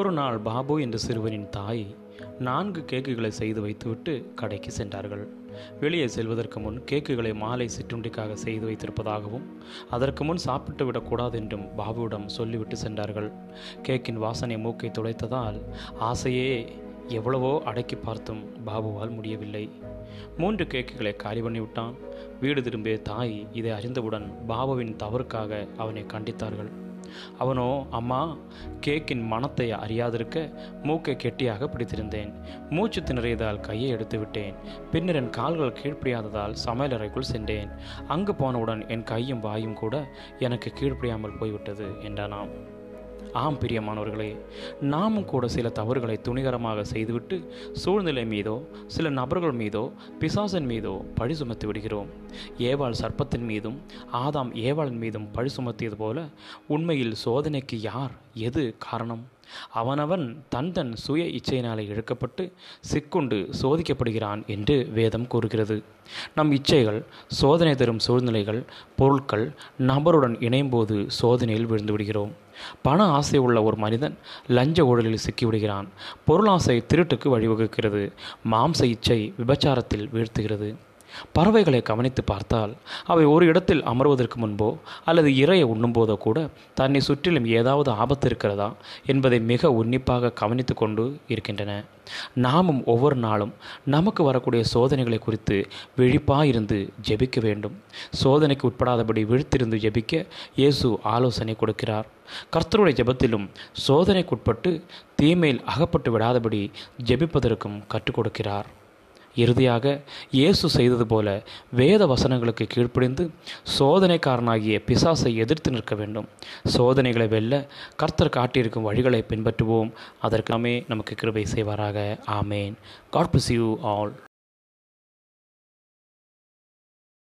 ஒரு நாள் பாபு என்ற சிறுவனின் தாய் நான்கு கேக்குகளை செய்து வைத்துவிட்டு கடைக்கு சென்றார்கள். வெளியே செல்வதற்கு முன் கேக்குகளை மாலை சிற்றுண்டிக்காக செய்து வைத்திருப்பதாகவும் அதற்கு முன் சாப்பிட்டு விடக்கூடாது என்றும் பாபுவிடம் சொல்லிவிட்டு சென்றார்கள். கேக்கின் வாசனை மூக்கை துளைத்ததால் ஆசையே எவ்வளவோ அடக்கி பார்த்தும் பாபுவால் முடியவில்லை. மூன்று கேக்குகளை காலி பண்ணிவிட்டான். வீடு திரும்பிய தாய் இதை அறிந்தவுடன் பாபுவின் தவறுக்காக அவனை கண்டித்தார்கள். அவனோ அம்மா கேக்கின் மனத்தை அறியாதிருக்க மூக்கை கெட்டியாக பிடித்திருந்தேன். மூச்சு திணறியதால் கையை எடுத்து விட்டேன். பின்னர் என் கால்கள் கீழ்ப்படியாததால் சமையலறைக்குள் சென்றேன். அங்கு போனவுடன் என் கையும் வாயும் கூட எனக்கு கீழ்ப்படியாமல் போய்விட்டது என்றானாம். ஆம் பிரியமானவர்களே நாமும் கூட சில தவறுகளை துணிகரமாக செய்துவிட்டு சூழ்நிலை மீதோ சில நபர்கள் மீதோ பிசாசன் மீதோ பழி சுமத்தி விடுகிறோம். ஏவாள் சர்ப்பத்தின் மீதும் ஆதாம் ஏவாளின் மீதும் பழி சுமத்தியது போல உண்மையில் சோதனைக்கு யார் எது காரணம்? அவனவன் தன் தன் சுய இச்சையினாலே இழுக்கப்பட்டு சிக்குண்டு சோதிக்கப்படுகிறான் என்று வேதம் கூறுகிறது. நம் இச்சைகள் சோதனை தரும் சூழ்நிலைகள் பொருட்கள் நபருடன் இணையும்போது சோதனையில் விழுந்து விடுகிறோம். பண ஆசை உள்ள ஒரு மனிதன் லஞ்ச ஊழலில் சிக்கிவிடுகிறான். பொருளாசை திருட்டுக்கு வழிவகுக்கிறது. மாம்ச இச்சை விபச்சாரத்தில் வீழ்த்துகிறது. பறவைகளை கவனித்து பார்த்தால் அவை ஒரு இடத்தில் அமர்வதற்கு முன்போ அல்லது இறையை உண்ணும்போதோ கூட தன்னை சுற்றிலும் ஏதாவது ஆபத்து இருக்கிறதா என்பதை மிக உன்னிப்பாக கவனித்து கொண்டு இருக்கின்றன. நாமும் ஒவ்வொரு நாளும் நமக்கு வரக்கூடிய சோதனைகளை குறித்து விழிப்பாயிருந்து ஜெபிக்க வேண்டும். சோதனைக்கு உட்படாதபடி விழித்திருந்து ஜெபிக்க இயேசு ஆலோசனை கொடுக்கிறார். கர்த்தருடைய ஜெபத்திலும் சோதனைக்குட்பட்டு தீமையில் அகப்பட்டு விடாதபடி ஜெபிப்பதற்கும் கற்றுக் கொடுக்கிறார். இறுதியாக இயேசு செய்தது போல வேத வசனங்களுக்கு கீழ்ப்படிந்து சோதனைக்காரனாகிய பிசாசை எதிர்த்து நிற்க வேண்டும். சோதனைகளை வெல்ல கர்த்தர் காட்டியிருக்கும் வழிகளை பின்பற்றுவோம். அதற்காமே நமக்கு கிருபை செய்வாராக. ஆமேன். God bless you all